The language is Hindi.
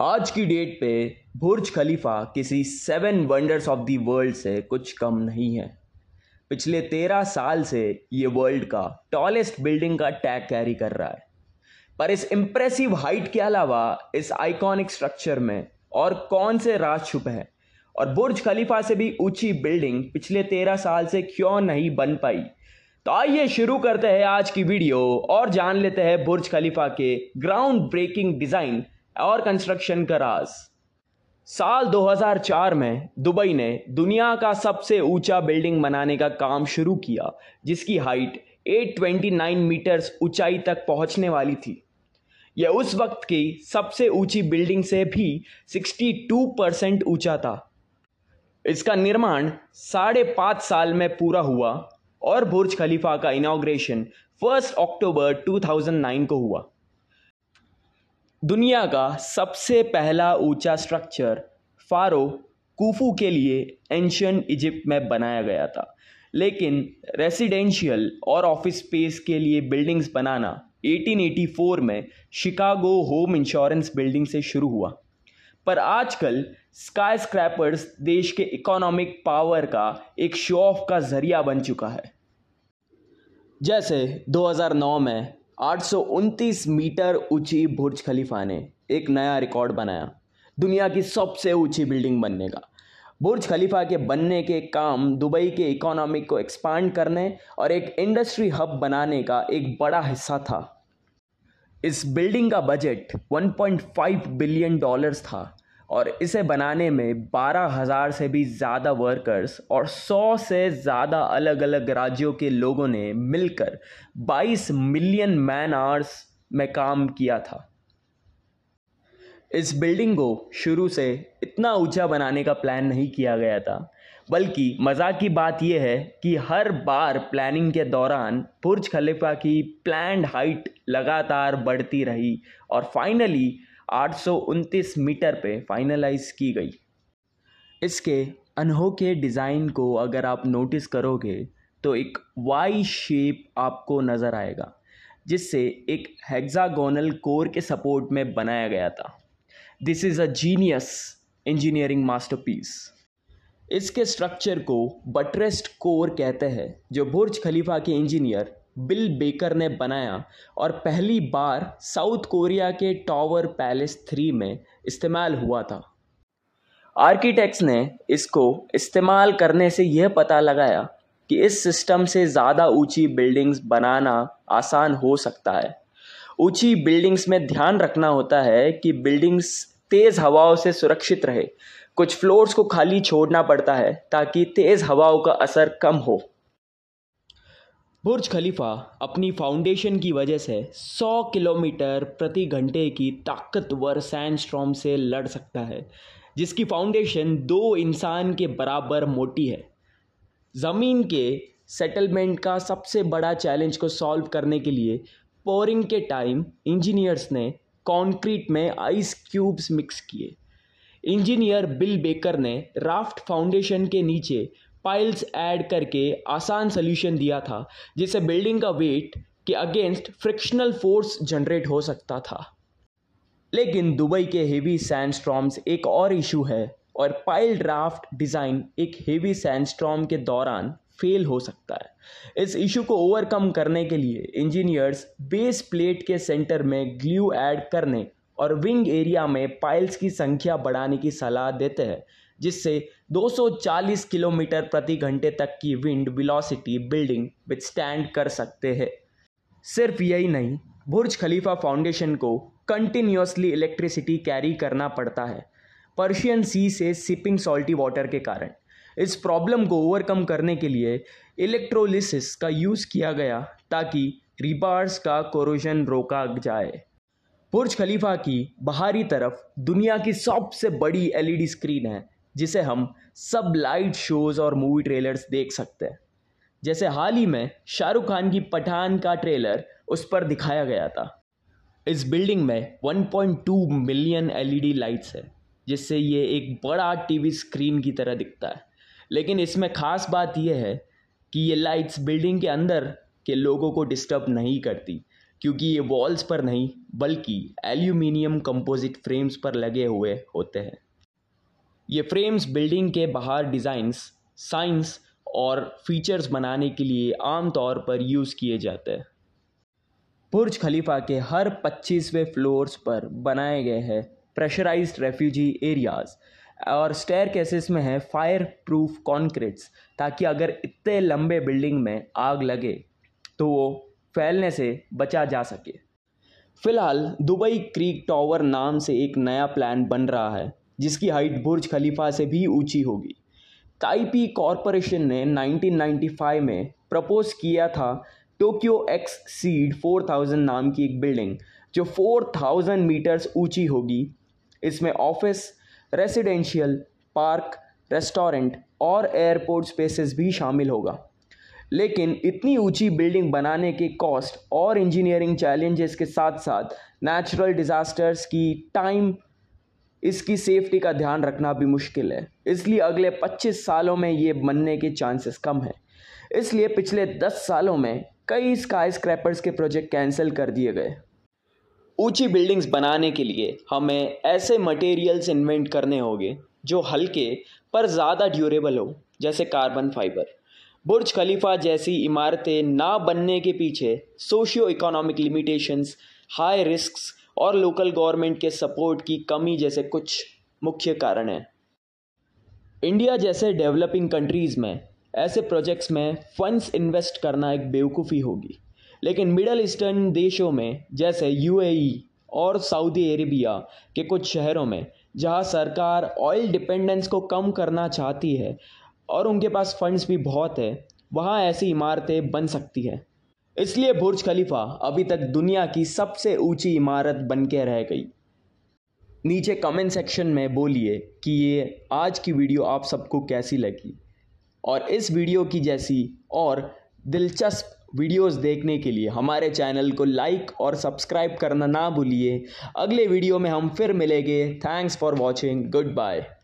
आज की डेट पे बुर्ज खलीफा किसी seven wonders of the world से कुछ कम नहीं है। पिछले तेरह साल से ये वर्ल्ड का टॉलेस्ट बिल्डिंग का टैग कैरी कर रहा है। पर इस इम्प्रेसिव हाइट के अलावा इस आइकॉनिक स्ट्रक्चर में और कौन से राज छुपे हैं? और बुर्ज खलीफा से भी ऊँची बिल्डिंग पिछले तेरह साल से क्यों नहीं बन पाई? तो आइए शुरू करते हैं आज की वीडियो और जान लेते हैं बुर्ज खलीफा के ग्राउंड ब्रेकिंग डिज़ाइन और कंस्ट्रक्शन का राज। साल 2004 में दुबई ने दुनिया का सबसे ऊँचा बिल्डिंग बनाने का काम शुरू किया, जिसकी हाइट 829 मीटर्स ऊंचाई तक पहुँचने वाली थी। यह उस वक्त की सबसे ऊँची बिल्डिंग से भी 62 परसेंट ऊँचा था। इसका निर्माण साढ़े पाँच साल में पूरा हुआ और बुर्ज खलीफा का इनाग्रेशन फ़र्स्ट अक्टूबर 2009 को हुआ। दुनिया का सबसे पहला ऊँचा स्ट्रक्चर फारो कूफू के लिए एंशियन इजिप्ट में बनाया गया था। लेकिन रेसिडेंशियल और ऑफ़िस स्पेस के लिए बिल्डिंग्स बनाना 1884 में शिकागो होम इंश्योरेंस बिल्डिंग से शुरू हुआ। पर आजकल स्काई स्क्रैपर्स देश के इकोनॉमिक पावर का एक शो ऑफ़ का ज़रिया बन चुका है। जैसे 2009 में आठ सौ उनतीस मीटर ऊँची बुर्ज खलीफा ने एक नया रिकॉर्ड बनाया, दुनिया की सबसे ऊँची बिल्डिंग बनने का। बुर्ज खलीफा के बनने के काम दुबई के इकोनॉमिक को एक्सपांड करने और एक इंडस्ट्री हब बनाने का एक बड़ा हिस्सा था। इस बिल्डिंग का बजट 1.5 बिलियन डॉलर्स था। और इसे बनाने में बारह हज़ार से भी ज़्यादा वर्कर्स और सौ से ज़्यादा अलग अलग राज्यों के लोगों ने मिलकर 22 मिलियन मैन आवर्स में काम किया था। इस बिल्डिंग को शुरू से इतना ऊँचा बनाने का प्लान नहीं किया गया था, बल्कि मज़ाक की बात यह है कि हर बार प्लानिंग के दौरान बुर्ज खलीफा की प्लान्ड हाइट लगातार बढ़ती रही और फाइनली आठ सौ उनतीस मीटर पे फाइनलाइज की गई। इसके अनोखे डिज़ाइन को अगर आप नोटिस करोगे तो एक वाई शेप आपको नज़र आएगा, जिससे एक हेक्सागोनल कोर के सपोर्ट में बनाया गया था। This is a genius engineering masterpiece इसके स्ट्रक्चर को बटरेस्ट कोर कहते हैं, जो बुर्ज खलीफा के इंजीनियर बिल बेकर ने बनाया और पहली बार साउथ कोरिया के टावर पैलेस थ्री में इस्तेमाल हुआ था। आर्किटेक्ट्स ने इसको इस्तेमाल करने से यह पता लगाया कि इस सिस्टम से ज़्यादा ऊँची बिल्डिंग्स बनाना आसान हो सकता है। ऊँची बिल्डिंग्स में ध्यान रखना होता है कि बिल्डिंग्स तेज़ हवाओं से सुरक्षित रहे। कुछ फ्लोर्स को खाली छोड़ना पड़ता है ताकि तेज़ हवाओं का असर कम हो। बुर्ज खलीफा अपनी फाउंडेशन की वजह से 100 किलोमीटर प्रति घंटे की ताकतवर सैंडस्ट्रॉम से लड़ सकता है, जिसकी फाउंडेशन दो इंसान के बराबर मोटी है। ज़मीन के सेटलमेंट का सबसे बड़ा चैलेंज को सॉल्व करने के लिए पोरिंग के टाइम इंजीनियर्स ने कंक्रीट में आइस क्यूब्स मिक्स किए। इंजीनियर बिल बेकर ने राफ्ट फाउंडेशन के नीचे पाइल्स ऐड करके आसान सोल्यूशन दिया था, जिससे बिल्डिंग का वेट के अगेंस्ट फ्रिक्शनल फोर्स जनरेट हो सकता था। लेकिन दुबई के हेवी सैंडस्ट्रॉम्स एक और इशू है और पाइल ड्राफ्ट डिज़ाइन एक हेवी सैंडस्ट्रॉम के दौरान फेल हो सकता है। इस इशू को ओवरकम करने के लिए इंजीनियर्स बेस प्लेट के सेंटर में ग्लू ऐड करने और विंग एरिया में पाइल्स की संख्या बढ़ाने की सलाह देते हैं, जिससे 240 किलोमीटर प्रति घंटे तक की wind velocity building withstand कर सकते हैं। सिर्फ़ यही नहीं, बुर्ज खलीफा फाउंडेशन को कंटिन्यूसली इलेक्ट्रिसिटी कैरी करना पड़ता है पर्शियन सी से सिपिंग सॉल्टी वाटर के कारण। इस प्रॉब्लम को ओवरकम करने के लिए इलेक्ट्रोलिसिस का यूज़ किया गया ताकि रिबार्स का कोरोजन रोका जाए। बुर्ज खलीफा की बाहरी तरफ़ दुनिया की सबसे बड़ी एलईडी स्क्रीन है जिसे हम सब लाइट शोज़ और मूवी ट्रेलर्स देख सकते हैं। जैसे हाल ही में शाहरुख खान की पठान का ट्रेलर उस पर दिखाया गया था। इस बिल्डिंग में 1.2 मिलियन एलईडी लाइट्स है, जिससे ये एक बड़ा टीवी स्क्रीन की तरह दिखता है। लेकिन इसमें ख़ास बात यह है कि ये लाइट्स बिल्डिंग के अंदर के लोगों को डिस्टर्ब नहीं करती, क्योंकि ये वॉल्स पर नहीं, बल्कि एल्यूमिनियम कंपोजिट फ्रेम्स पर लगे हुए होते हैं। ये फ्रेम्स बिल्डिंग के बाहर डिज़ाइंस साइंस और फीचर्स बनाने के लिए आमतौर पर यूज़ किए जाते हैं। बुर्ज खलीफा के हर 25वें फ्लोर्स पर बनाए गए हैं प्रेशराइज्ड रेफ्यूजी एरियाज़ और स्टेयर केसेस में है फायर प्रूफ कॉन्क्रीट्स ताकि अगर इतने लंबे बिल्डिंग में आग लगे तो वो फैलने से बचा जा सके। फ़िलहाल दुबई क्रीक टावर नाम से एक नया प्लान बन रहा है। जिसकी हाइट बुर्ज खलीफा से भी ऊँची होगी। ताइपी कॉरपोरेशन ने 1995 में प्रपोज किया था टोक्यो एक्स सीड 4000 नाम की एक बिल्डिंग, जो 4000 मीटर्स ऊँची होगी। इसमें ऑफ़िस, रेसिडेंशियल, पार्क, रेस्टोरेंट और एयरपोर्ट स्पेसेस भी शामिल होगा। लेकिन इतनी ऊँची बिल्डिंग बनाने के कॉस्ट और इंजीनियरिंग चैलेंजेस के साथ साथ नेचुरल डिज़ास्टर्स की टाइम इसकी सेफ्टी का ध्यान रखना भी मुश्किल है। इसलिए अगले 25 सालों में ये बनने के चांसेस कम हैं। इसलिए पिछले 10 सालों में कई स्काई स्क्रैपर्स के प्रोजेक्ट कैंसिल कर दिए गए। ऊँची बिल्डिंग्स बनाने के लिए हमें ऐसे मटेरियल्स इन्वेंट करने होंगे जो हल्के पर ज़्यादा ड्यूरेबल हो, जैसे कार्बन फाइबर बुर्ज खलीफा जैसी इमारतें ना बनने के पीछे socio economic limitations high risks और लोकल गवर्नमेंट के सपोर्ट की कमी जैसे कुछ मुख्य कारण हैं। इंडिया जैसे डेवलपिंग कंट्रीज़ में, ऐसे प्रोजेक्ट्स में फंड्स इन्वेस्ट करना एक बेवकूफ़ी होगी। लेकिन मिडल ईस्टर्न देशों में, जैसे यूएई और सऊदी अरेबिया के कुछ शहरों में, जहाँ सरकार ऑयल डिपेंडेंस को कम करना चाहती है और उनके पास फंड्स भी बहुत है, वहाँ ऐसी इमारतें बन सकती हैं। इसलिए बुर्ज खलीफा अभी तक दुनिया की सबसे ऊँची इमारत बन के रह गई। नीचे कमेंट सेक्शन में बोलिए कि ये आज की वीडियो आप सबको कैसी लगी। और इस वीडियो की जैसी और दिलचस्प वीडियोस देखने के लिए हमारे चैनल को लाइक और सब्सक्राइब करना ना भूलिए। अगले वीडियो में हम फिर मिलेंगे। Thanks for watching good bye